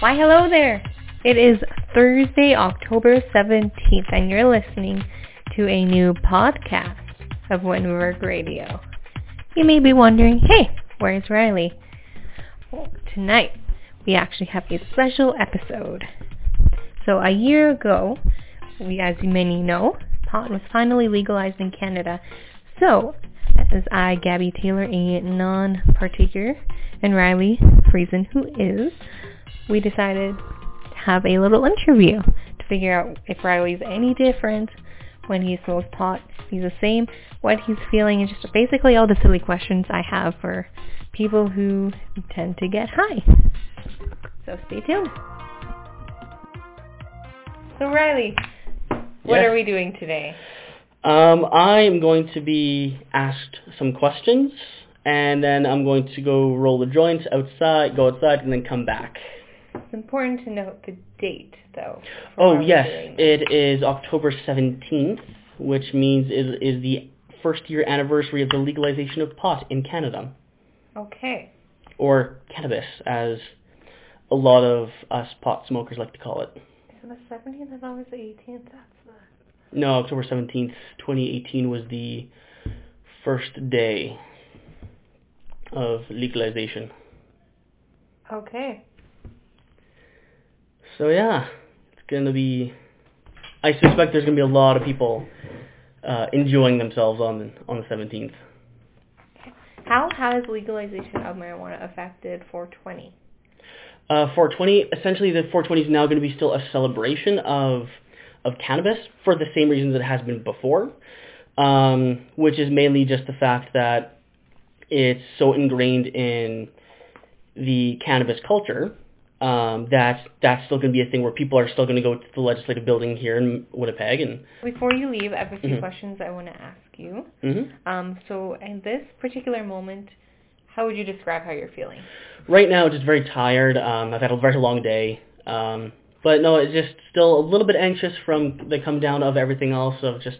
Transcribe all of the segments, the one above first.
Why, hello there. It is Thursday, October 17th, and you're listening to a new podcast of Work Radio. You may be wondering, hey, where's Riley? Well, tonight, we actually have a special episode. So a year ago, we, as many know, pot was finally legalized in Canada. So, as I, Gabby Taylor, a non-partaker, and Riley Friesen, who is, we decided to have a little interview to figure out if Riley's any different when he smokes pot. He's the same, what he's feeling, and just basically all the silly questions I have for people who tend to get high. So stay tuned. So Riley, what Yes. are we doing today? Um, I am going to be asked some questions, and then I'm going to go roll the joints outside, go outside, and then come back. It's important to note the date, though. Oh yes, it is October 17th, which means it is the first year anniversary of the legalization of pot in Canada, Okay. or cannabis, as a lot of us pot smokers like to call it. Is it the 17th? I thought was the 18th. That's the... No, October 17th, 2018 was the first day of legalization. Okay. So yeah, it's gonna be. I suspect there's gonna be a lot of people uh, enjoying themselves on on the 17th. How has legalization of marijuana affected 420? Uh, 420, essentially, the 420 is now going to be still a celebration of of cannabis for the same reasons it has been before, um, which is mainly just the fact that it's so ingrained in the cannabis culture um, that that's still going to be a thing where people are still going to go to the legislative building here in Winnipeg and. Before you leave, I have a few Mhm. questions I want to ask you. mhm. Um, so in this particular moment, how would you describe how you're feeling? Right now, just very tired. Um, I've had a very long day. Um, but no, it's just still a little bit anxious from the come down of everything else, of just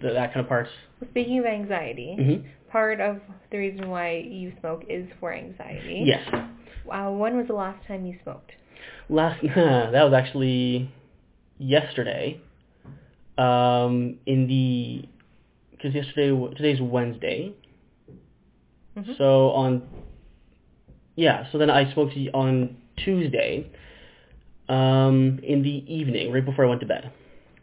the, that kind of parts. Speaking of anxiety, hmm part of the reason why you smoke is for anxiety. Yes. Uh, when was the last time you smoked? Last, that was actually yesterday. Um, in the, because yesterday, today's Wednesday. Mhm. So on, yeah, so then I smoked on Tuesday, um, in the evening, right before I went to bed.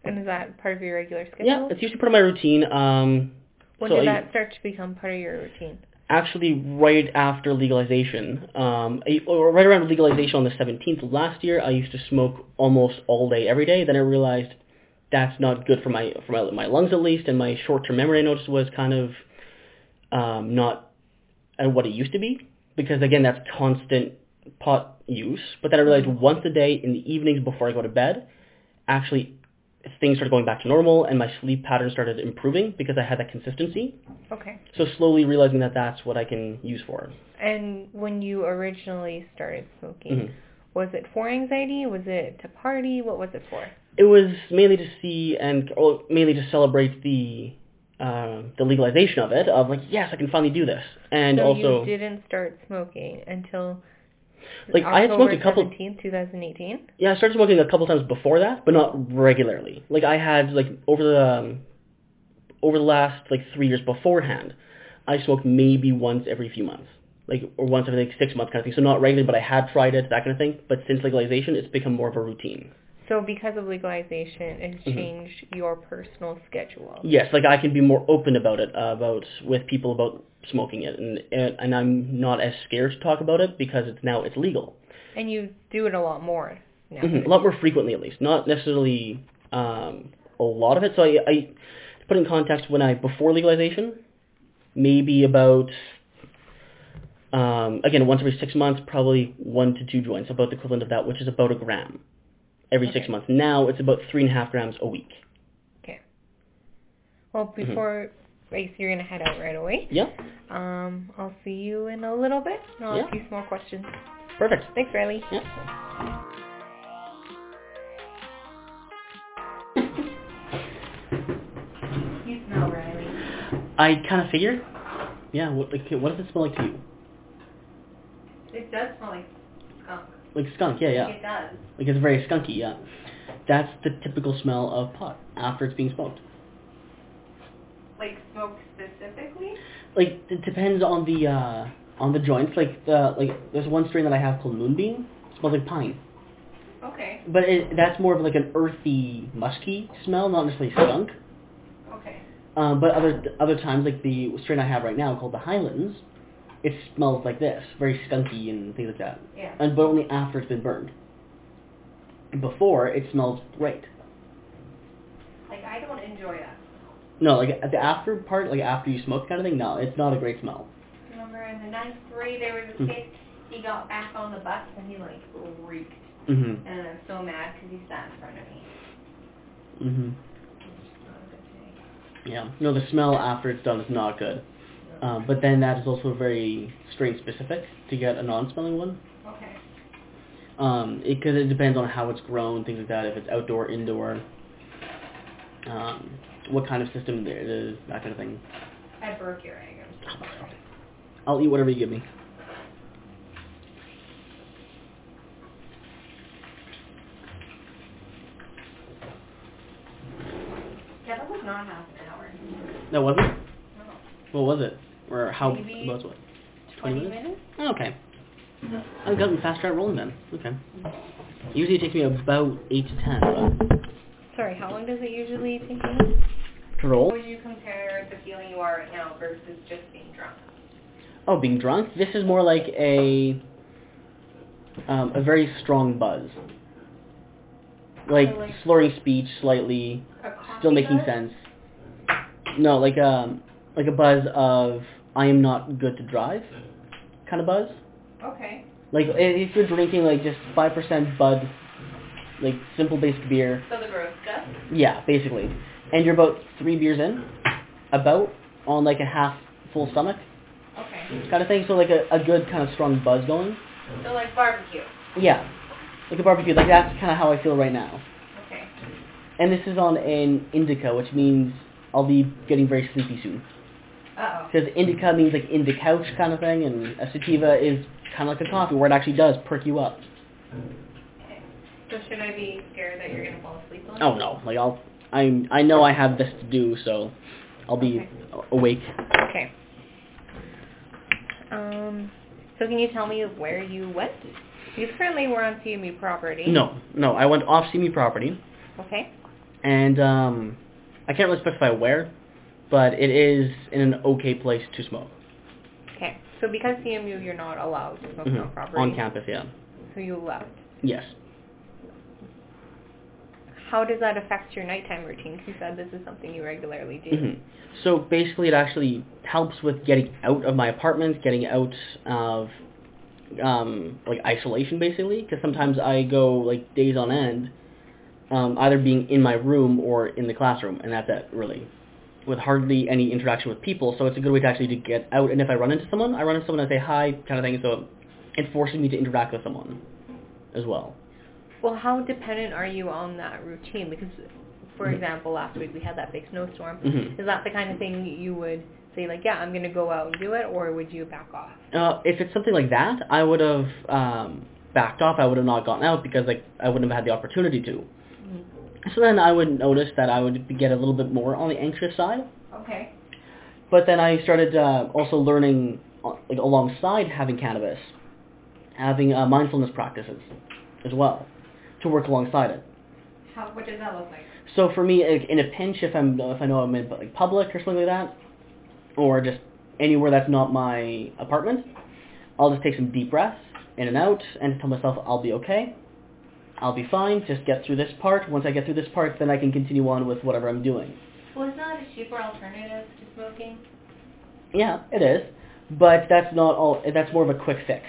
And is that part of your regular schedule? Yeah, it's usually part of my routine. Um, when so did I- that start to become part of your routine? Actually right after legalization, um, or right around legalization on the 17th of last year, I used to smoke almost all day, every day. Then I realized that's not good for my for my, my lungs at least, and my short-term memory I noticed was kind of um, not at what it used to be because again that's constant pot use. But then I realized once a day in the evenings before I go to bed, actually things started going back to normal and my sleep pattern started improving because I had that consistency. Okay. So slowly realizing that that's what I can use for. And when you originally started smoking, Mhm. was it for anxiety? Was it to party? What was it for? It was mainly to see and or mainly to celebrate the um the legalization of it. Of like, yes, I can finally do this, and so also you didn't start smoking until Like, I had smoked a couple- October 17th, 2018? yeah, I started smoking a couple times before that, but not regularly. Like I had like over the um, over the last like three years beforehand, I smoked maybe once every few months, like or once every like six months kind of thing. So not regularly, but I had tried it, that kind of thing. But since legalization, it's become more of a routine. So because of legalization, it Mhm. changed your personal schedule. Yes, like I can be more open about it, uh, about with people about smoking it, and and and I'm not as scared to talk about it because it's now it's legal. And you do it a lot more now. Mhm, A lot more frequently, at least, not necessarily um, a lot of it. So I, I to put in context when I before legalization, maybe about um, again once every six months, probably one to two joints, about the equivalent of that, which is about a gram every six months. Now it's about three and a half grams a week. Okay. Well, before I see you're going to head out right away, Yeah, um, I'll see you in a little bit. and I'll ask you some more questions. perfect. Thanks, Riley. Yeah. You smell Riley. I kind of figured. Yeah. What, like, what does it smell like to you? It does smell like skunk. Like skunk, yeah, yeah. It does. Like it's very skunky, yeah. That's the typical smell of pot after it's being smoked. Like smoke specifically? Like it depends on the uh on the joints. Like the like there's one strain that I have called Moonbeam. It smells like pine. Okay. But it, that's more of like an earthy, musky smell, not necessarily skunk. Okay. Um, but other other times, like the strain I have right now called the Highlands, it smells like this, very skunky and things like that. Yeah. And but only after it's been burned. Before it smells great. Like I don't enjoy that. Smell. No, like the after part, like after you smoke kind of thing. No, it's not a great smell. Remember in the ninth grade there was a Hmm. kid, he got back on the bus and he like reeked. Mm-hmm. And I'm so mad because he sat in front of me. Mhm. It's just not a good thing. Yeah. No, the smell after it's done is not good. Um, but then that is also very strain specific to get a non-smelling one. Okay. Um, because it, depends on how it's grown, things like that. If it's outdoor, indoor, um, what kind of system there it is, that kind of thing. I broke your egg. I'm sorry. I'll eat whatever you give me. Yeah, that was not half an hour. No, was it? No. What was it? Or how? Maybe About what? 20 minutes? minutes? Oh, okay. I've gotten fast start rolling then. Okay. Usually it takes me about eight to ten Sorry, how long does it usually take you? to roll. Would you compare the feeling you are right now versus just being drunk? Oh, being drunk. This is more like a um, a very strong buzz. Like, So, like- slurring speech slightly, A still making buzz? sense. No, like um like a buzz of I am not good to drive kind of buzz. Okay. Like if you're drinking like just five percent Bud, like simple based beer, So the gross stuff? yeah, basically, and you're about three beers in, about on like a half full stomach Okay. kind of thing. So like a, a good kind of strong buzz going. So like barbecue. Yeah, like a barbecue. Like that's kind of how I feel right now. Okay. And this is on an indica, which means I'll be getting very sleepy soon. Because indica means like in the couch kind of thing, and a sativa is kind of like a coffee where it actually does perk you up. Okay. So should I be scared that you're going to fall asleep on Oh no, like I'll, I I know I have this to do, so I'll be Okay. awake. Okay. Um, so can you tell me where you went? Because currently we're on CMU property. No, no, I went off CMU property, Okay. and um, I can't really specify where, but it is in an okay place to smoke. Okay. So because CMU, you're not allowed to smoke Mhm. on property. On campus, yeah. So you left. Yes. How does that affect your nighttime routine? you said this is something you regularly do. hmm So basically, it actually helps with getting out of my apartment, getting out of um, like isolation, basically. Because sometimes I go like days on end, um, either being in my room or in the classroom, and that's it, really, with hardly any interaction with people. So it's a good way to actually to get out. And if I run into someone, I run into someone and say hi, kind of thing. So it forces me to interact with someone as well. Well, how dependent are you on that routine? Because, for Mhm. example, last week we had that big snowstorm. Mhm. Is that the kind of thing you would say, like, yeah, I'm going to go out and do it, or would you back off? Uh, if it's something like that, I would have um, backed off. I would have not gotten out because like I wouldn't have had the opportunity to. So then I would notice that I would get a little bit more on the anxious side. Okay. But then I started uh, also learning, uh, like alongside having cannabis, having uh, mindfulness practices as well to work alongside it. How, what does that look like? So for me, like, in a pinch, if I'm if I know I'm in like public or something like that, or just anywhere that's not my apartment, I'll just take some deep breaths in and out, and tell myself I'll be okay. I'll be fine. Just get through this part. Once I get through this part, then I can continue on with whatever I'm doing. Well, isn't that a cheaper alternative to smoking? Yeah, it is, but that's not all. That's more of a quick fix,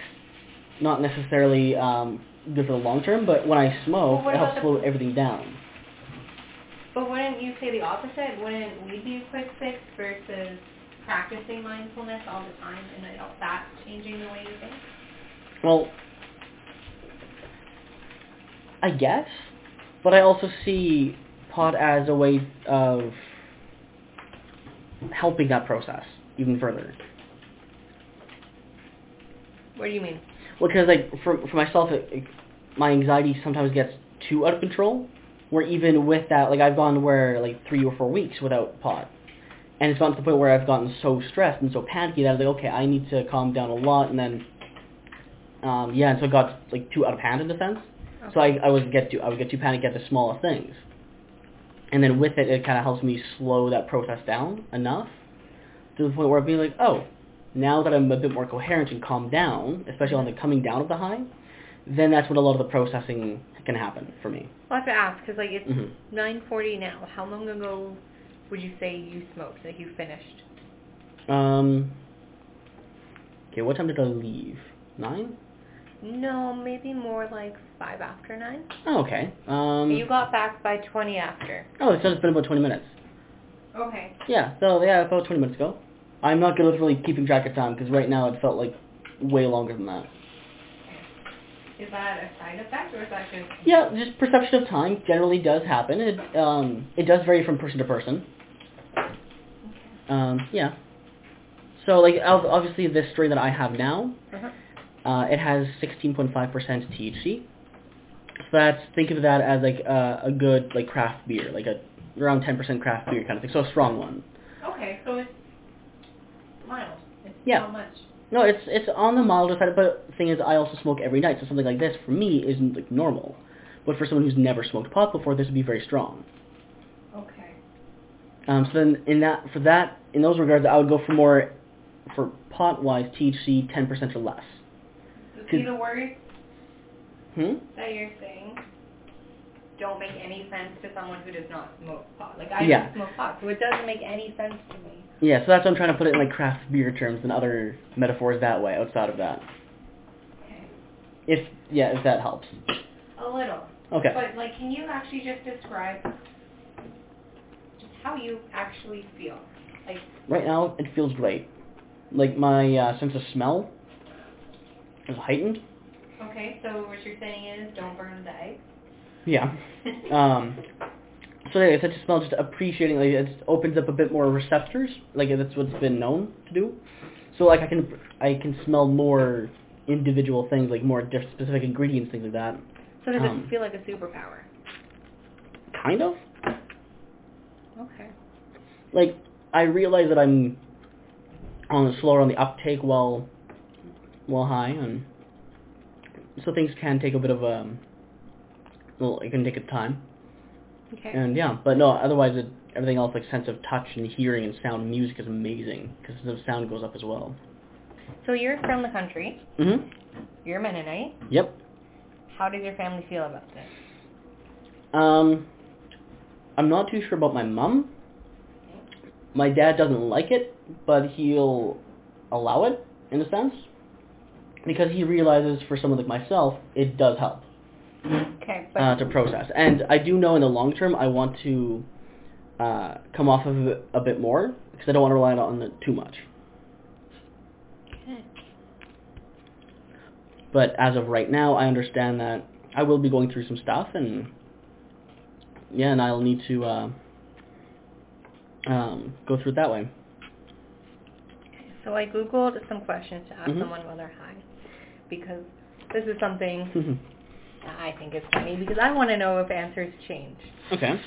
not necessarily um, good for the long term. But when I smoke, Well, it helps the- slow everything down. But wouldn't you say the opposite? Wouldn't weed be a quick fix versus practicing mindfulness all the time and that changing the way you think? Well, I guess, but I also see pot as a way of helping that process even further. What do you mean? Well, because like for for myself, it, it, my anxiety sometimes gets too out of control. Where even with that, like I've gone where like three or four weeks without pot, and it's gotten to the point where I've gotten so stressed and so panicky that I was like, okay, I need to calm down a lot, and then, um, yeah, and so it got like too out of hand in a sense. So I I would get too I would get too panicked at the smallest things, and then with it, it kind of helps me slow that process down enough to the point where I'd be like, oh, now that I'm a bit more coherent and calmed down, especially on the coming down of the high, then that's when a lot of the processing can happen for me. I'll have to ask because like it's Mhm. 9:40 now. How long ago would you say you smoked? Like you finished? Um. Okay, what time did I leave? Nine? No, maybe more like five after nine. Oh, okay. Um. you got back by 20 after. oh, so it's been about 20 minutes. Okay. Yeah, so yeah, about 20 minutes ago. I'm not good with really keeping track of time because right now it felt like way longer than that. Is that a side effect or is that just? Yeah, just perception of time generally does happen. It um it does vary from person to person. Um yeah. So like obviously this strain that I have now, Uh-huh. Uh, it has 16.5% THC. So that's think of that as like uh, a good like craft beer, like a around 10% craft beer kind of thing. So a strong one. Okay, so it's mild. It's Yeah. not much. No, it's it's on the milder side, but the thing is, I also smoke every night, so something like this for me isn't like normal. But for someone who's never smoked pot before, this would be very strong. Okay. Um, so then, in that for that in those regards, I would go for more for pot wise THC ten percent or less. See the words Hmm. that you're saying don't make any sense to someone who does not smoke pot. Like I Yeah. don't smoke pot, so it doesn't make any sense to me. Yeah, so that's why I'm trying to put it in like craft beer terms and other metaphors that way outside of that. Okay. If yeah, if that helps. A little. Okay. But like, can you actually just describe just how you actually feel? Like, Right now, it feels great. Like my uh, sense of smell is heightened. okay, so what you're saying is don't burn the egg. Yeah. Um, so yeah, sense a smell just appreciating like it opens up a bit more receptors. Like that's what's been known to do. So like I can I can smell more individual things, like more diff- specific ingredients, things like that. so does um, it feel like a superpower? Kind of. Okay. Like I realize that I'm on the slower on the uptake while while high, and so things can take a bit of a well, it can take a time. Okay. And yeah, but no, otherwise it, everything else like sense of touch and hearing and sound and music is amazing because the sound goes up as well. So you're from the country. Mhm. You're Mennonite. Yep. How does your family feel about this? Um, I'm not too sure about my mom. My dad doesn't like it, but he'll allow it in a sense because he realizes for someone like myself, it does help Okay, but uh, to process. And I do know in the long term, I want to uh, come off of it a bit more because I don't want to rely on it too much. okay. But as of right now, I understand that I will be going through some stuff, and yeah, and I'll need to uh, um, go through it that way. So I googled some questions to ask Mhm. someone while they're high, because this is something that I think is funny because I want to know if answers change. okay.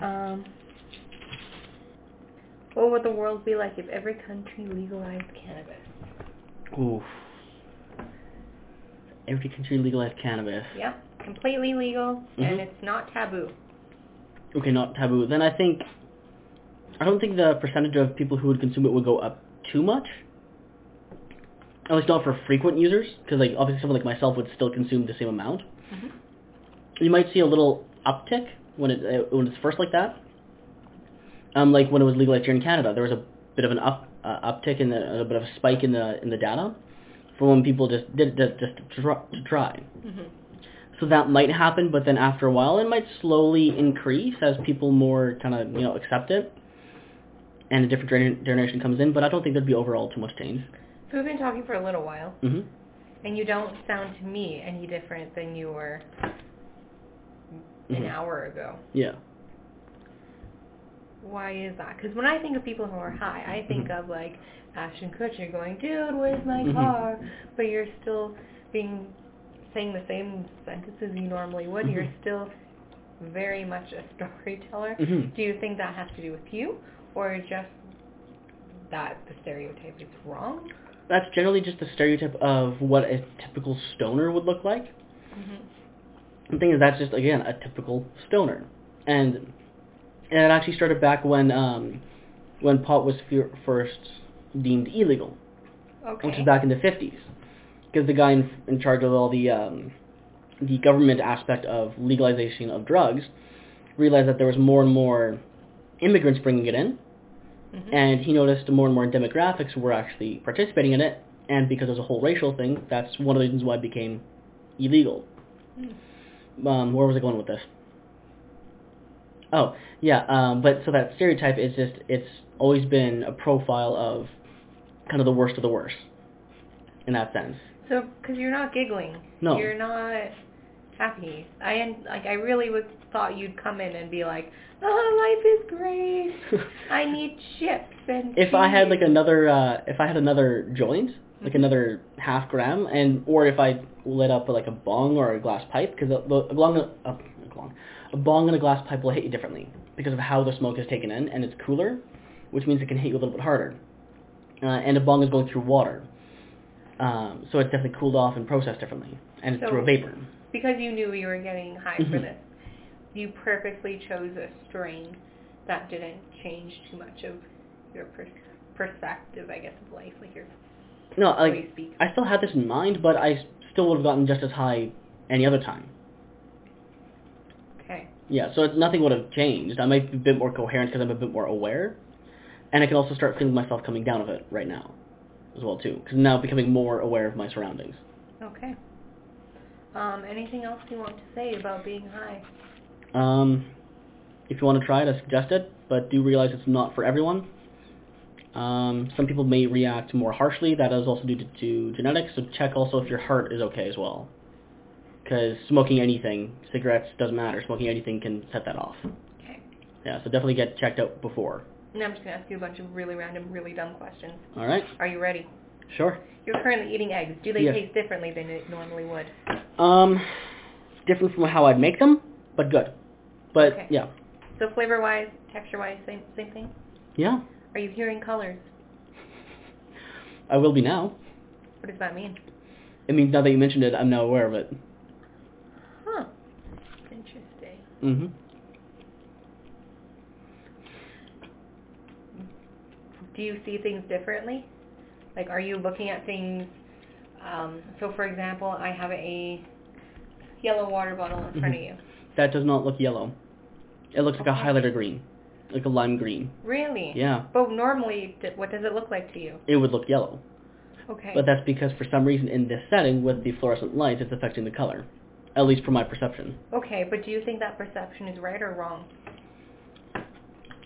Um, what would the world be like if every country legalized cannabis? Oof. Every country legalized cannabis. Yep, completely legal Mhm. and it's not taboo. Okay, not taboo. Then I think I don't think the percentage of people who would consume it would go up too much. At least not for frequent users, because like obviously someone like myself would still consume the same amount. Mhm. You might see a little uptick when it uh, when it's first like that. Um, like when it was legalized here in Canada, there was a bit of an up uh, uptick in the a bit of a spike in the in the data for when people just did it just to try. Mhm. So that might happen, but then after a while, it might slowly increase as people more kind of you know accept it, and a different gener- generation comes in. But I don't think there'd be overall too much change. So we've been talking for a little while, hmm and you don't sound to me any different than you were an Mhm. hour ago. Yeah. Why is that? Because when I think of people who are high, I think Mhm. of like Ashton Kutcher going, "Dude, where's my Mhm. car?" But you're still being saying the same sentences you normally would. Mhm. You're still very much a storyteller. Mhm. Do you think that has to do with you, or just that the stereotype is wrong? That's generally just the stereotype of what a typical stoner would look like. Mm-hmm. The thing is, that's just again a typical stoner, and and it actually started back when um, when pot was fe- first deemed illegal, Okay. which was back in the fifties, because the guy in, in charge of all the um, the government aspect of legalization of drugs realized that there was more and more immigrants bringing it in, Mhm. and he noticed more and more demographics were actually participating in it, and because it was a whole racial thing, that's one of the reasons why it became illegal. Hmm. Um, where was I going with this? Oh, yeah, um, but so that stereotype is just, it's always been a profile of kind of the worst of the worst, in that sense. So, because you're not giggling, No. you're not happy. I like I really would thought you'd come in and be like, "Oh, life is great. I need chips and." if I had like another, uh, if I had another joint, like Mhm. another half gram, and or if I lit up like a bong or a glass pipe, because a, a, bong, a, a, bong- a bong and a glass pipe will hit you differently because of how the smoke is taken in, and it's cooler, which means it can hit you a little bit harder. Uh, and a bong is going through water, um, so it's definitely cooled off and processed differently, and it's So- through a vapor. Because you knew you were getting high for Mhm. this, you purposely chose a strain that didn't change too much of your pers- perspective, I guess, of life, like your No, you like speak. I still had this in mind, but I still would have gotten just as high any other time. Okay. Yeah, so it's, nothing would have changed. I might be a bit more coherent because I'm a bit more aware, and I can also start feeling myself coming down of it right now, as well too, because now becoming more aware of my surroundings. Okay. Um, anything else you want to say about being high? Um, if you want to try it, I suggest it, but do realize it's not for everyone. Um, some people may react more harshly. That is also due to, to genetics. So check also if your heart is okay as well. Because smoking anything, cigarettes doesn't matter. Smoking anything can set that off. Okay. Yeah, so definitely get checked out before. Now I'm just gonna ask you a bunch of really random, really dumb questions. All right, Are you ready? Sure. You're currently eating eggs. Do they Yes. taste differently than it normally would? Um, different from how I'd make them, but good. But Okay. yeah, So flavor-wise, texture-wise, same same thing. yeah, Are you hearing colors? I will be now. What does that mean? It means now that you mentioned it, I'm now aware of it. Huh. Interesting. Mm-hmm. Do you see things differently? Like, are you looking at things? Um, so, for example, I have a yellow water bottle in front of Mhm. you. That does not look yellow. It looks like a highlighter green, like a lime green. Really? Yeah, But normally, what does it look like to you? it would look yellow. Okay. But that's because for some reason in this setting with the fluorescent lights, it's affecting the color. At least from my perception. okay, but do you think that perception is right or wrong?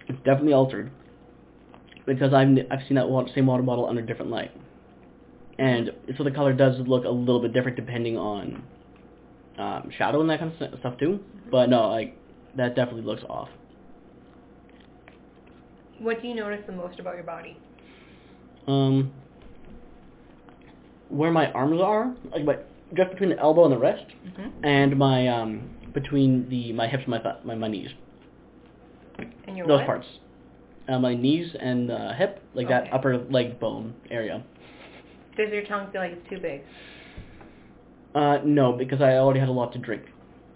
It's definitely altered. Because I've, I've seen that wa- same water bottle under different light. And so the color does look a little bit different depending on um, shadow and that kind of stuff too. But no, like, that definitely looks off. What do you notice the most about your body? Um, where my arms are, like my, just between the elbow and the wrist, Mm-hmm. and my um between the my hips and my th- my, my knees. And your Those what? parts. Uh, my knees and the hip, like Okay. that upper leg bone area. Does your tongue feel like it's too big? Uh, no, because I already had a lot to drink,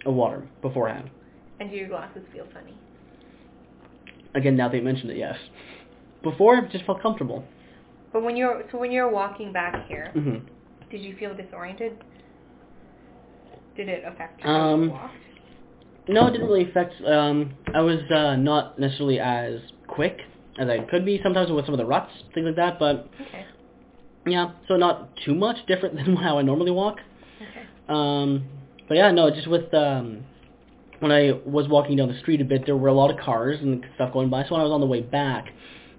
of water beforehand. And do your glasses feel funny? Again, now you mentioned it, yes. Before, it just felt comfortable. But when you're so when you're walking back here, hmm did you feel disoriented? Did it affect how Um, you walked? No, it didn't really affect. Um, I was uh, not necessarily as quick as I could be sometimes with some of the ruts, things like that. But Okay. yeah, so not too much different than how I normally walk. Okay. Um, but yeah, no, just with um, when I was walking down the street a bit, there were a lot of cars and stuff going by. So when I was on the way back,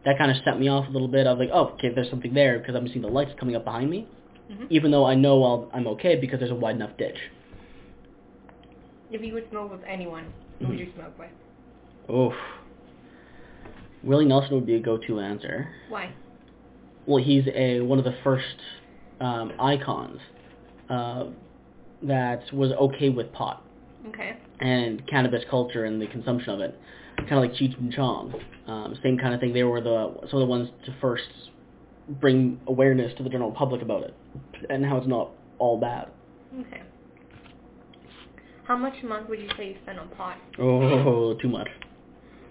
that kind of set me off a little bit. I was like, oh, okay, there's something there because I'm seeing the lights coming up behind me, hmm even though I know I'll, I'm okay because there's a wide enough ditch. If you would smoke with anyone, who would Mhm. you smoke with? Oof. Willie Nelson would be a go-to answer. Why? Well, he's a one of the first um, icons uh, that was okay with pot Okay. and cannabis culture and the consumption of it, kind of like Cheech and Chong. Um, same kind of thing. They were the some of the ones to first bring awareness to the general public about it and how it's not all bad. Okay. How much a month would you say you spend on pot? Oh, too much.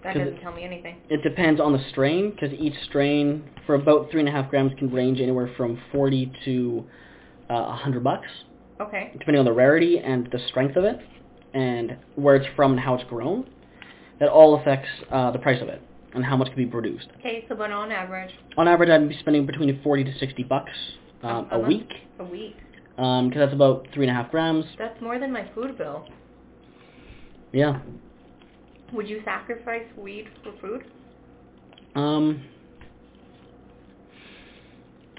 That doesn't it- tell me anything. It depends on the strain because each strain for about three and a half grams can range anywhere from forty to uh, a hundred bucks, Okay. depending on the rarity and the strength of it, and where it's from and how it's grown. That all affects uh, the price of it and how much can be produced. Okay, so but on average, On average, I'd be spending between forty to sixty bucks um, A a week a week. because that's about three and a half grams. That's more than my food bill. Yeah. Would you sacrifice weed for food? Um,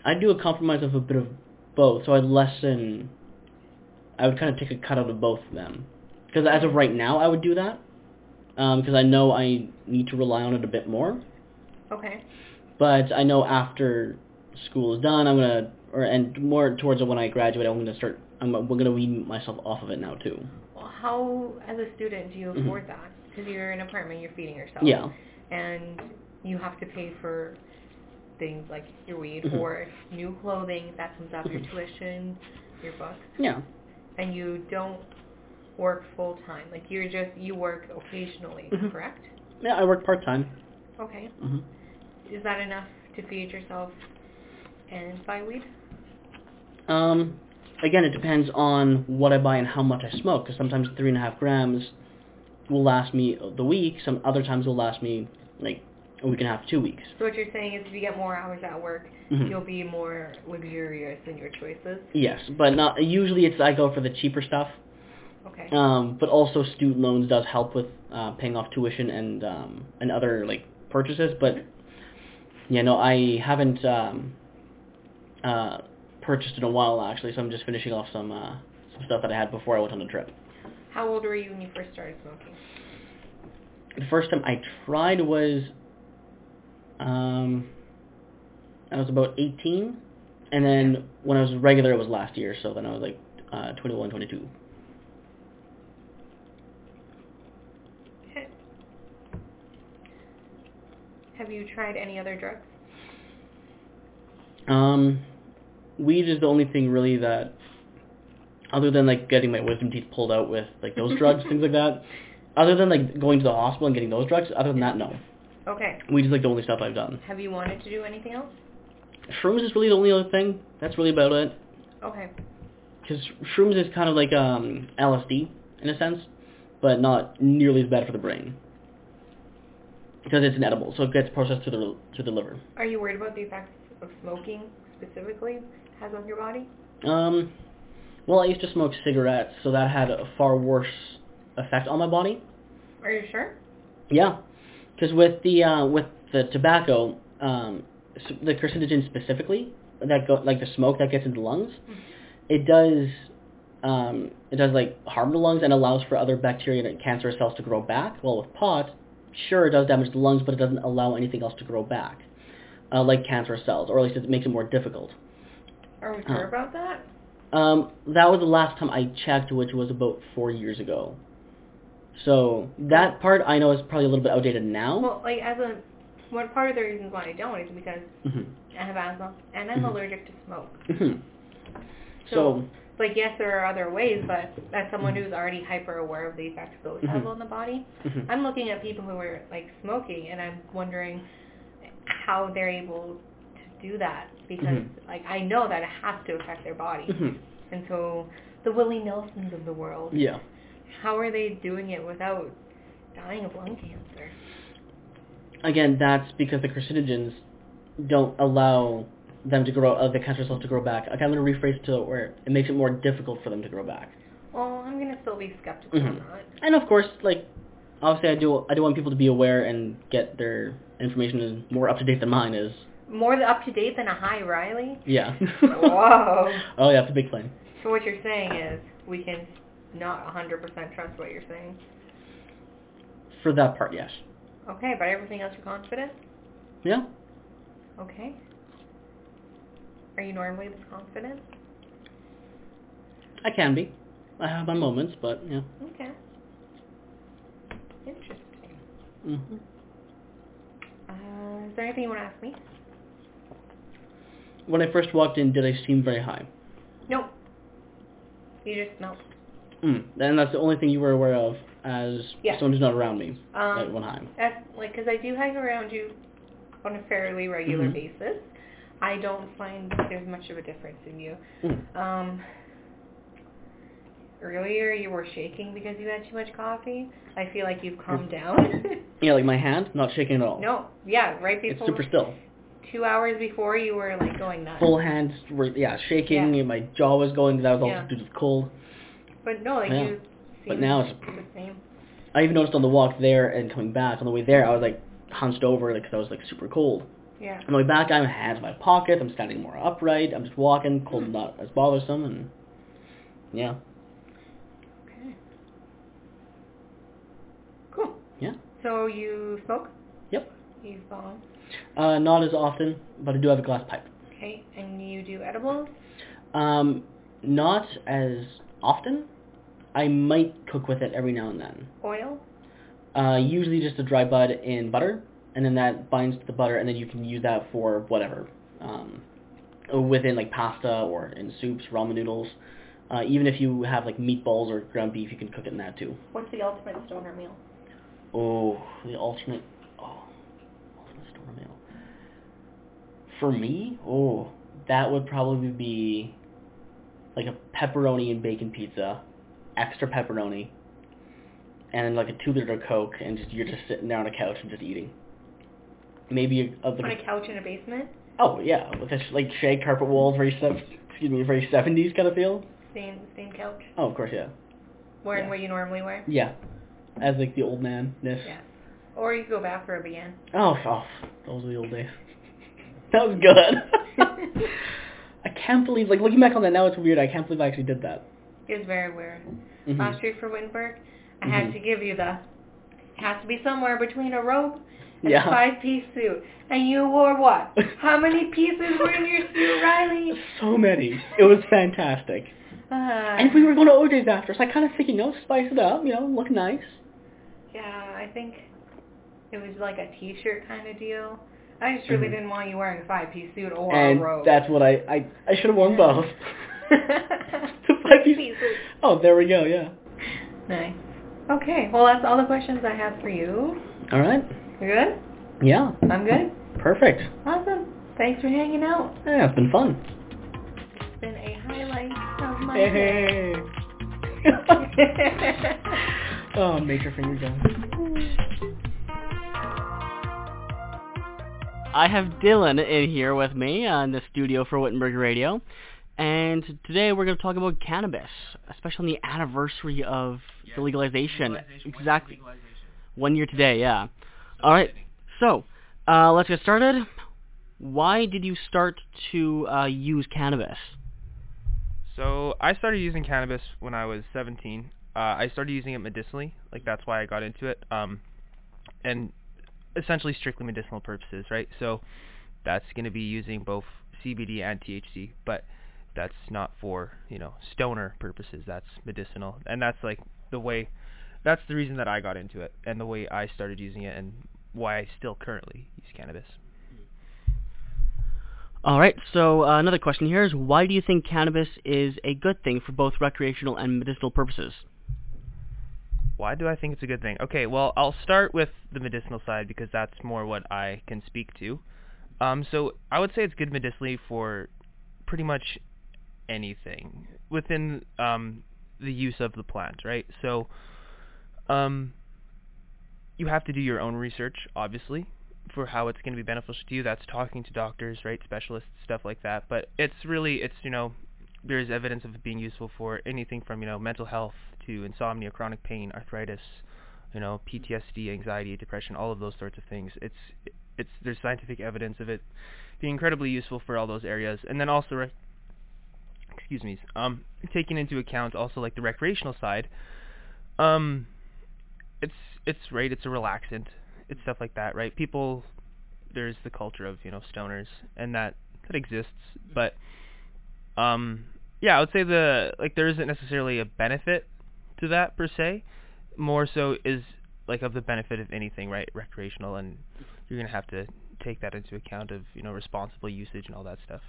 I'd do a compromise of a bit of both, so I'd lessen. I would kind of take a cut out of both of them, because as of right now, I would do that, because I know I need to rely on it a bit more. Okay. But I know after school is done, I'm gonna, or and more towards when I graduate, I'm gonna start. I'm we're gonna wean myself off of it now too. Well, how, as a student, do you Mhm. afford that? Because you're in an apartment, you're feeding yourself. Yeah. And you have to pay for things like your weed Mhm. or new clothing that comes out of your Mhm. tuition, your books, Yeah. and you don't work full time. Like you're just you work occasionally, Mhm. correct? Yeah, I work part time. Okay. hmm Is that enough to feed yourself and buy weed? Um, again, it depends on what I buy and how much I smoke. Because sometimes three and a half grams will last me the week. Some other times will last me like a week and a half, two weeks. So what you're saying is if you get more hours at work, Mhm. you'll be more luxurious in your choices. Yes, but not usually. It's I go for the cheaper stuff. Okay. Um, but also student loans does help with uh, paying off tuition and um, and other like purchases. But yeah, no, I haven't um, uh, purchased in a while actually. So I'm just finishing off some uh, some stuff that I had before I went on the trip. How old were you when you first started smoking? The first time I tried was, um, I was about 18, and then when I was regular, it was last year. So then I was like uh, 21, 22. Okay. Have you tried any other drugs? Um, weed is the only thing really that, other than like getting my wisdom teeth pulled out with like those drugs, things like that. Other than like going to the hospital and getting those drugs, other than that, no. Okay. Weed is like the only stuff I've done. Have you wanted to do anything else? Shrooms is really the only other thing. That's really about it. Okay. Because shrooms is kind of like um, LSD in a sense, but not nearly as bad for the brain. Because it's an edible, so it gets processed to the to the liver. Are you worried about the effects of smoking specifically has on your body? Um, well, I used to smoke cigarettes, so that had a far worse effect on my body. Are you sure? Yeah, because with the uh, with the tobacco, um, the carcinogen specifically, that go like the smoke that gets into the lungs, it does um, it does like harm the lungs and allows for other bacteria and cancerous cells to grow back. Well, with pot, sure it does damage the lungs, but it doesn't allow anything else to grow back, uh, like cancerous cells, or at least it makes it more difficult. Are we sure Huh. about that? Um, that was the last time I checked, which was about four years ago. So that part I know is probably a little bit outdated now. Well, like as a one part of the reasons why I don't is because hmm I have asthma and I'm Mhm. allergic to smoke. hmm So, So, like, yes, there are other ways, but as someone who's already hyper aware of the effects those have Mhm. on the body, mhm. I'm looking at people who are like smoking, and I'm wondering how they're able to do that because, Mhm. like, I know that it has to affect their body, Mhm. and so the Willie Nelsons of the world, yeah. how are they doing it without dying of lung cancer? Again, that's because the carcinogens don't allow them to grow, uh, the cancer cells to grow back. Okay, I'm going to rephrase it to where it makes it more difficult for them to grow back. Well, I'm gonna still be skeptical Mhm. on that. And of course, like, obviously I do, I do want people to be aware and get their information is more up to date than mine is. More up to date than a high Riley. Yeah. Whoa. oh yeah, it's a big claim. So what you're saying is we can not 100% trust what you're saying. For that part, yes. Okay, but everything else you're confident? Yeah. Okay. Are you normally this confident? I can be. I have my moments, but yeah. Okay. Interesting. hmm Uh, is there anything you want to ask me? When I first walked in, did I seem very high? Nope. You just smelled. Mm. And that's the only thing you were aware of as Yeah. someone who's not around me Um, at one time. That's like because I do hang around you on a fairly regular Mhm. basis. I don't find there's much of a difference in you. Mm. Um, earlier you were shaking because you had too much coffee. I feel like you've calmed down. Yeah, like my hand, not shaking at all. no, yeah, right It's before super still. Two hours before you were like going nuts. Full hands were, yeah, shaking, Yeah. my jaw was going, that was all Yeah. due to the cold. But no, like Yeah. you. But now it's- the same. I even noticed on the walk there and coming back, on the way there, I was like hunched over because I was like super cold. Yeah. On the way back, I have hands in my pockets, I'm standing more upright, I'm just walking, cold Hmm. not as bothersome, and yeah, Okay. Cool. yeah. So you smoke? You bong. Uh, not as often, but I do have a glass pipe. Okay. And you do edibles? Um, not as often. I might cook with it every now and then. Oil? Uh, usually just a dry bud in butter, and then that binds to the butter, and then you can use that for whatever. Um, within like pasta or in soups, ramen noodles. Uh, even if you have like meatballs or ground beef, you can cook it in that too. What's the ultimate stoner meal? Oh, the alternate. Oh, alternate stoner meal. For me, oh, that would probably be like a pepperoni and bacon pizza, extra pepperoni, and like a two liter Coke, and just you're just sitting there on a couch and just eating. Maybe a, a, On a couch in a basement? oh yeah, with this like shag carpet walls, very excuse me, very seventies kind of feel. Same same couch? Oh, of course, yeah, Wearing Yeah. what you normally wear? yeah, as like the old man ness. Yeah. Or you go bathrobe again. Oh, oh, those were the old days. That was good. I can't believe, like, looking back on that now, it's weird. I can't believe I actually did that. It was very weird. Mhm. Last year for Wittenberg, I had Mhm. to give you the, it has to be somewhere between a robe and Yeah. a five-piece suit. And you wore what? How many pieces were in your suit, Riley? So many. It was fantastic. Uh, And we were going to OJ's after, so I kind of thinking, oh, spice it up, you know, look nice. Yeah, I think it was like a t-shirt kind of deal. I just really Mhm. didn't want you wearing a five-piece suit or and a robe. that's what I, I, I should have worn both. the five piece. Pieces. Oh, there we go, yeah. Nice. Okay, well that's all the questions I have for you. All right. You good? Yeah. I'm good? Perfect. Awesome. Thanks for hanging out. Yeah, it's been fun. It's been a highlight of my Hey. day. oh, major finger guns. I have Dylan in here with me in the studio for Wittenberg Radio, and today we're going to talk about cannabis, especially on the anniversary of the legalization. Exactly. One year today, yeah. All right. So, uh, let's get started. Why did you start to uh, use cannabis? So I started using cannabis when I was 17. Uh, I started using it medicinally, like that's why I got into it, um, and essentially strictly medicinal purposes, right? So that's going to be using both CBD and THC, but that's not for you know stoner purposes. That's medicinal, and that's like the way. That's the reason that I got into it, and the way I started using it, and why I still currently use cannabis. All right. So uh, another question here is why do you think cannabis is a good thing for both recreational and medicinal purposes? Why do I think it's a good thing? Okay, well, I'll start with the medicinal side because that's more what I can speak to. Um, so I would say it's good medicinally for pretty much anything within um, the use of the plant, right? So um, you have to do your own research, obviously, for how it's going to be beneficial to you. That's talking to doctors, right, specialists, stuff like that. But it's really, it's you know, there's evidence of it being useful for anything from you know mental health to insomnia, chronic pain, arthritis, you know, PTSD, anxiety, depression, all of those sorts of things. It's it's there's scientific evidence of it being incredibly useful for all those areas, and then also, re- excuse me, um, taking into account also like the recreational side, um, it's it's right, it's a relaxant, it's stuff like that, right? People, there's the culture of you know stoners, and that that exists, but um, yeah, I would say the like there isn't necessarily a benefit to that per se. More so is like of the benefit of anything, right? Recreational, and you're gonna have to take that into account of you know responsible usage and all that stuff.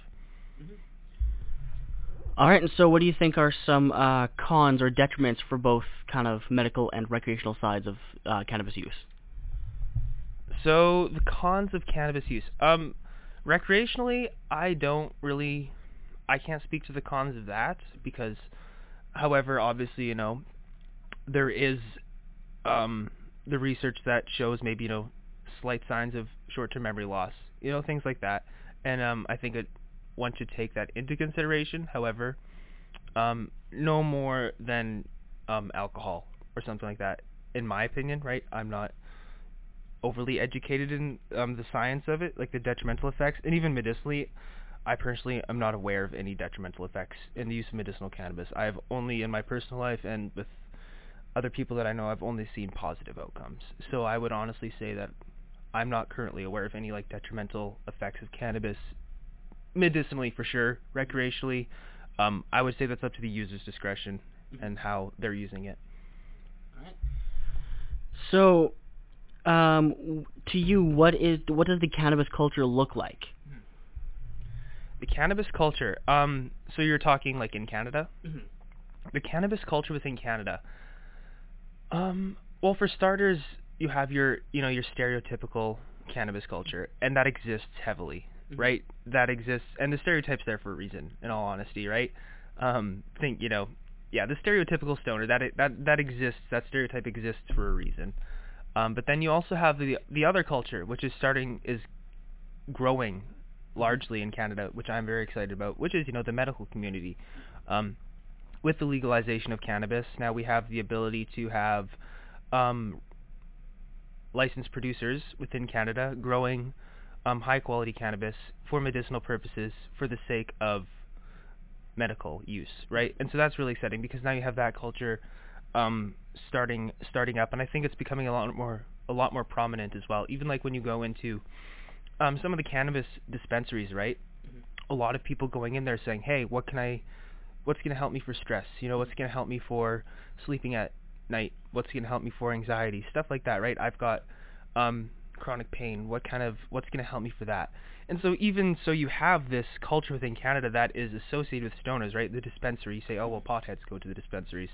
All right, and so what do you think are some uh, cons or detriments for both kind of medical and recreational sides of uh, cannabis use? So the cons of cannabis use. Um, recreationally, I don't really, I can't speak to the cons of that because, however, obviously, you know, there is um, the research that shows maybe you know slight signs of short-term memory loss, you know, things like that, and um, I think it, one should take that into consideration. However, um, no more than um, alcohol or something like that, in my opinion. Right? I'm not overly educated in um, the science of it, like the detrimental effects, and even medicinally. I personally am not aware of any detrimental effects in the use of medicinal cannabis. I've only in my personal life and with other people that I know, I've only seen positive outcomes. So I would honestly say that I'm not currently aware of any like detrimental effects of cannabis medicinally for sure, recreationally. Um, I would say that's up to the user's discretion and how they're using it. So, um, to you, what is what does the cannabis culture look like? The cannabis culture. Um, so you're talking like in Canada? The cannabis culture within Canada. Um, well, for starters, you have your, you know, your stereotypical cannabis culture, and that exists heavily, right? That exists, and the stereotype's there for a reason. In all honesty, right? Um, think, you know, yeah, the stereotypical stoner that that that exists. That stereotype exists for a reason. Um, but then you also have the the other culture, which is starting is growing largely in Canada, which I'm very excited about, which is you know the medical community. Um, with the legalization of cannabis, now we have the ability to have um, licensed producers within Canada growing um, high quality cannabis for medicinal purposes for the sake of medical use, right? And so that's really exciting because now you have that culture um, starting starting up, and I think it's becoming a lot more a lot more prominent as well. Even like when you go into um, some of the cannabis dispensaries, right? A lot of people going in there saying, "Hey, what can I? What's going to help me for stress? You know, what's going to help me for sleeping at night? What's going to help me for anxiety? Stuff like that, right? I've got um, chronic pain. What kind of what's going to help me for that? And so even so, you have this culture within Canada that is associated with stoners, right? The dispensary. You say, "Oh, well, potheads go to the dispensaries."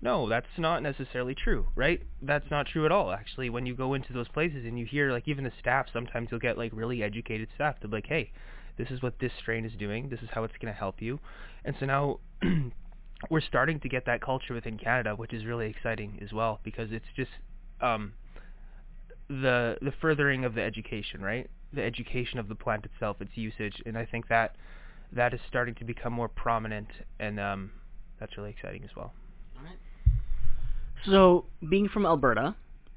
No, that's not necessarily true, right? That's not true at all. Actually, when you go into those places and you hear, like, even the staff, sometimes you'll get, like, really educated staff. They're like, hey, this is what this strain is doing. This is how it's going to help you. And so now we're starting to get that culture within Canada, which is really exciting as well because it's just um, the the furthering of the education, right? The education of the plant itself, its usage, and I think that that is starting to become more prominent, and um, that's really exciting as well. So, being from Alberta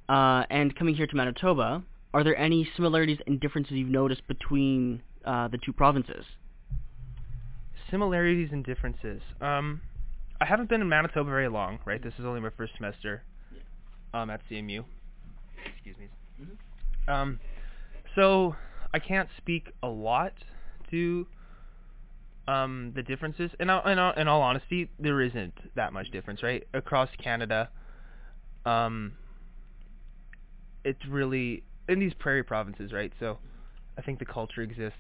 uh, and coming here to Manitoba, are there any similarities and differences you've noticed between uh, the two provinces? Similarities and differences. Um, I haven't been in Manitoba very long, right? This is only my first semester um, at CMU. Excuse me. Um, so I can't speak a lot to um, the differences. In all, in, all, in all honesty, there isn't that much difference, right? Across Canada, um, it's really in these prairie provinces, right? So I think the culture exists.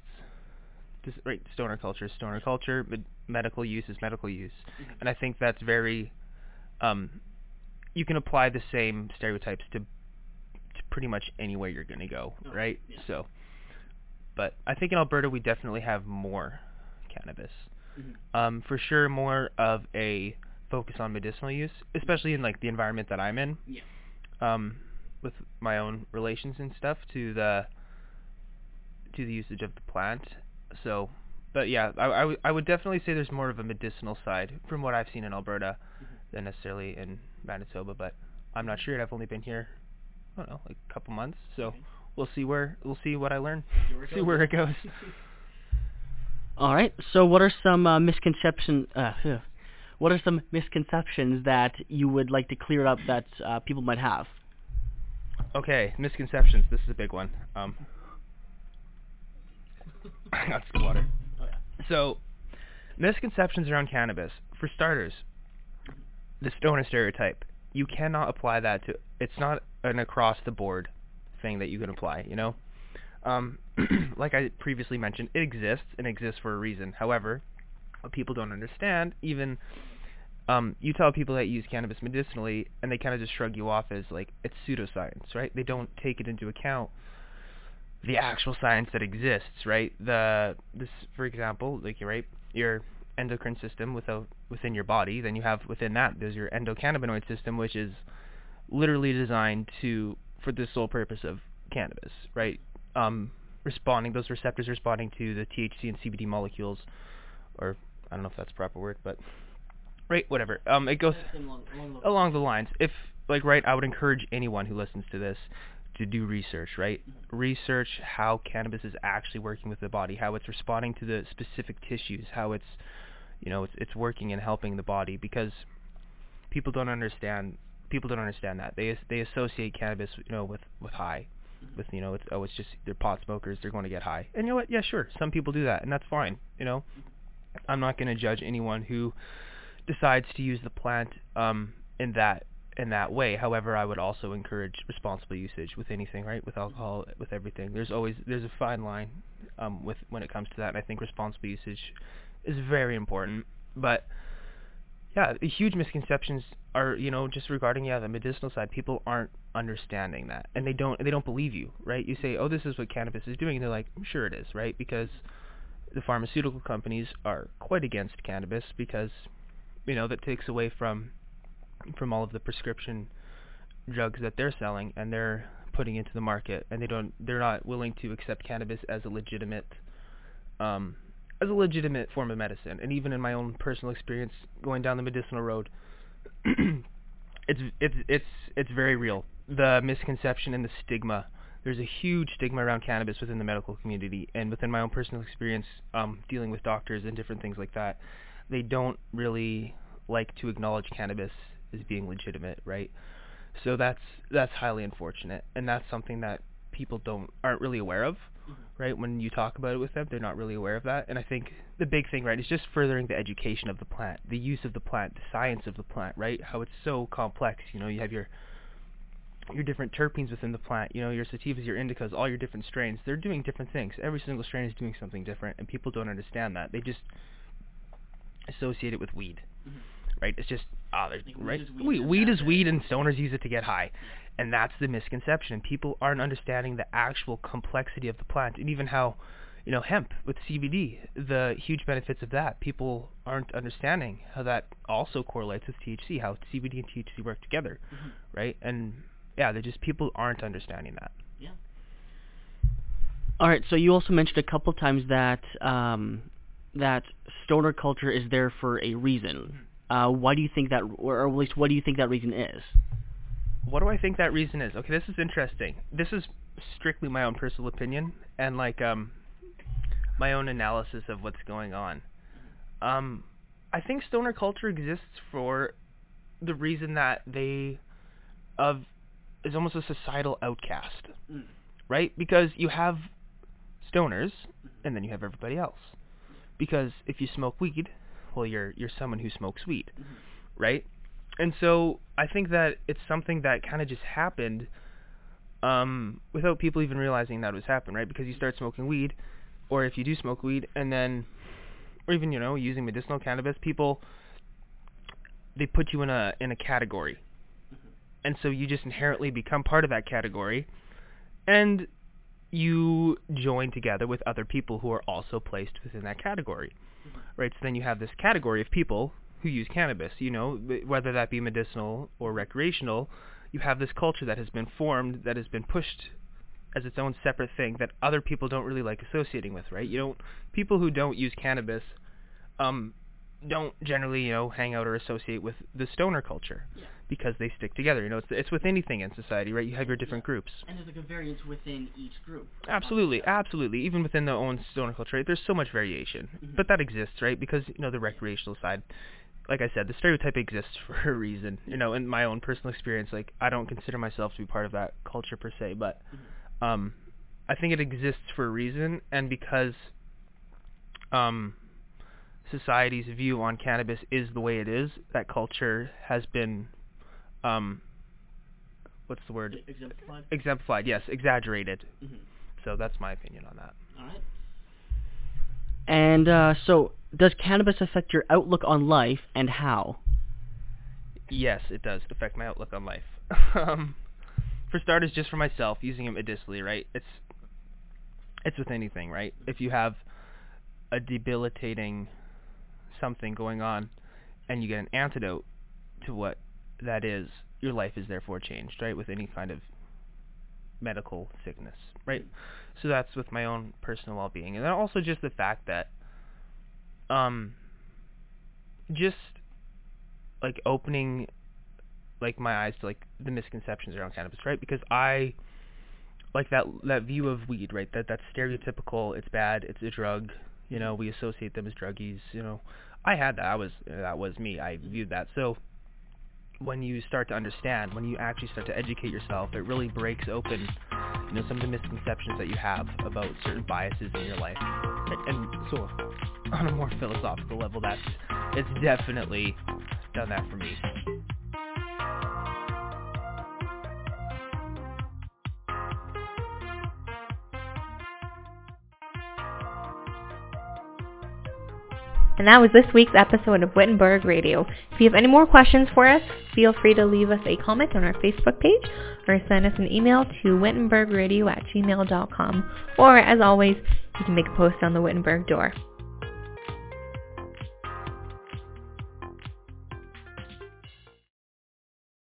Just, right, stoner culture is stoner culture. Med- medical use is medical use, and I think that's very. Um, you can apply the same stereotypes to, to pretty much anywhere you're going to go, Oh, right? yeah. So, but I think in Alberta we definitely have more cannabis. Mhm. Um, for sure, more of a focus on medicinal use, especially in like the environment that I'm in. Yeah. Um, with my own relations and stuff to the to the usage of the plant. So, but yeah, I, I, w- I would definitely say there's more of a medicinal side from what I've seen in Alberta than necessarily in Manitoba. But I'm not sure. yet. I've only been here, I don't know, like a couple months. So we'll see where we'll see what I learn. See where it goes. All right. So, what are some uh, misconceptions? Uh, what are some misconceptions that you would like to clear up that uh, people might have? Okay, misconceptions. This is a big one. Um, I got some water. So, misconceptions around cannabis. For starters, the stoner stereotype. You cannot apply that to. It's not an across the board thing that you can apply. You know, um, like I previously mentioned, it exists and exists for a reason. However, what people don't understand, even um, you tell people that use cannabis medicinally, and they kind of just shrug you off as like it's pseudoscience, right? They don't take it into account the actual science that exists, right? The this, for example, like you're right, your endocrine system without within your body, then you have within that there's your endocannabinoid system, which is literally designed to for the sole purpose of cannabis, right? Um, responding those receptors responding to the THC and CBD molecules, or I don't know if that's the proper word, but right, whatever. Um, it goes Along, along those- along the lines. If like right, I would encourage anyone who listens to this to do research, right? Research how cannabis is actually working with the body, how it's responding to the specific tissues, how it's you know, it's it's working and helping the body because people don't understand people don't understand that. They they associate cannabis, you know, with with high. With you know, it's oh, it's just they're pot smokers. They're going to get high, and you know what? Yeah, sure. Some people do that, and that's fine. You know, I'm not going to judge anyone who decides to use the plant um, in that in that way. However, I would also encourage responsible usage with anything, right? With alcohol, with everything. There's always there's a fine line um, with when it comes to that, and I think responsible usage is very important. But yeah, huge misconceptions are you know just regarding yeah the medicinal side. People aren't understanding that, and they don't they don't believe you, right? You say, oh, this is what cannabis is doing, and they're like, sure it is, right? Because the pharmaceutical companies are quite against cannabis because you know that takes away from from all of the prescription drugs that they're selling and they're putting into the market and they don't they're not willing to accept cannabis as a legitimate um as a legitimate form of medicine. And even in my own personal experience going down the medicinal road it's it's it's it's very real. The misconception and the stigma there's a huge stigma around cannabis within the medical community and within my own personal experience um dealing with doctors and different things like that. They don't really like to acknowledge cannabis as being legitimate, right? So that's that's highly unfortunate, and that's something that people don't aren't really aware of, right? When you talk about it with them, they're not really aware of that. And I think the big thing, right, is just furthering the education of the plant, the use of the plant, the science of the plant, right? How it's so complex. You know, you have your your different terpenes within the plant, you know, your sativas, your indicas, all your different strains. They're doing different things. Every single strain is doing something different, and people don't understand that. They just associate it with weed, Mhm. Right? It's just ah, there's Like, weed right. is weed weed, and weed is weed, and stoners use it to get high, and that's the misconception. And people aren't understanding the actual complexity of the plant, and even how, you know, hemp with CBD, the huge benefits of that. People aren't understanding how that also correlates with THC, how CBD and THC work together, Mhm. right? And yeah, they just people aren't understanding that. Yeah. All right. So you also mentioned a couple times that um, that stoner culture is there for a reason. Uh, why do you think that, or at least what do you think that reason is? What do I think that reason is? Okay, this is interesting. This is strictly my own personal opinion and like um my own analysis of what's going on. Um I think stoner culture exists for the reason that they of is almost a societal outcast, Mm. right? Because you have stoners and then you have everybody else. Because if you smoke weed, well you're you're someone who smokes weed, right? And so I think that it's something that kind of just happened um, without people even realizing that it was happening, right? Because you start smoking weed, or if you do smoke weed, and then, or even you know using medicinal cannabis, people they put you in a in a category, and so you just inherently become part of that category, and you join together with other people who are also placed within that category, right? So then you have this category of people who use cannabis, you know, whether that be medicinal or recreational, you have this culture that has been formed, that has been pushed as its own separate thing that other people don't really like associating with, right? You don't people who don't use cannabis um don't generally, you know, hang out or associate with the stoner culture Yeah. because they stick together. You know, it's it's with anything in society, right? You have your different groups. And there's like a variance within each group. Absolutely, absolutely. Even within the own stoner culture, right, there's so much variation, Mhm. but that exists, right? Because you know the recreational side, like I said, the stereotype exists for a reason. You know, in my own personal experience, like I don't consider myself to be part of that culture per se, but um, I think it exists for a reason, and because um, society's view on cannabis is the way it is. That culture has been, um, what's the word? Exemplified. Exemplified. Yes, exaggerated. Mm-hmm. So that's my opinion on that. All right. And uh, so, does cannabis affect your outlook on life, and how? Yes, it does affect my outlook on life. um, for starters, just for myself, using it medicinally, right? It's it's with anything, right? If you have a debilitating something going on, and you get an antidote to what that is, your life is therefore changed, right? With any kind of medical sickness, right? So that's with my own personal well-being, and then also just the fact that, um, just like opening like my eyes to like the misconceptions around cannabis, right? Because I like that that view of weed, right? That that's stereotypical. It's bad. It's a drug. You know, we associate them as druggies. You know, I had that. I was that was me. I viewed that. So when you start to understand, when you actually start to educate yourself, it really breaks open, you know, some of the misconceptions that you have about certain biases in your life. And so, on a more philosophical level, that's it's definitely done that for me. And that was this week's episode of Wittenberg Radio. If you have any more questions for us, feel free to leave us a comment on our Facebook page or send us an email to wittenbergradio at gmail.com. Or, as always, you can make a post on the Wittenberg door.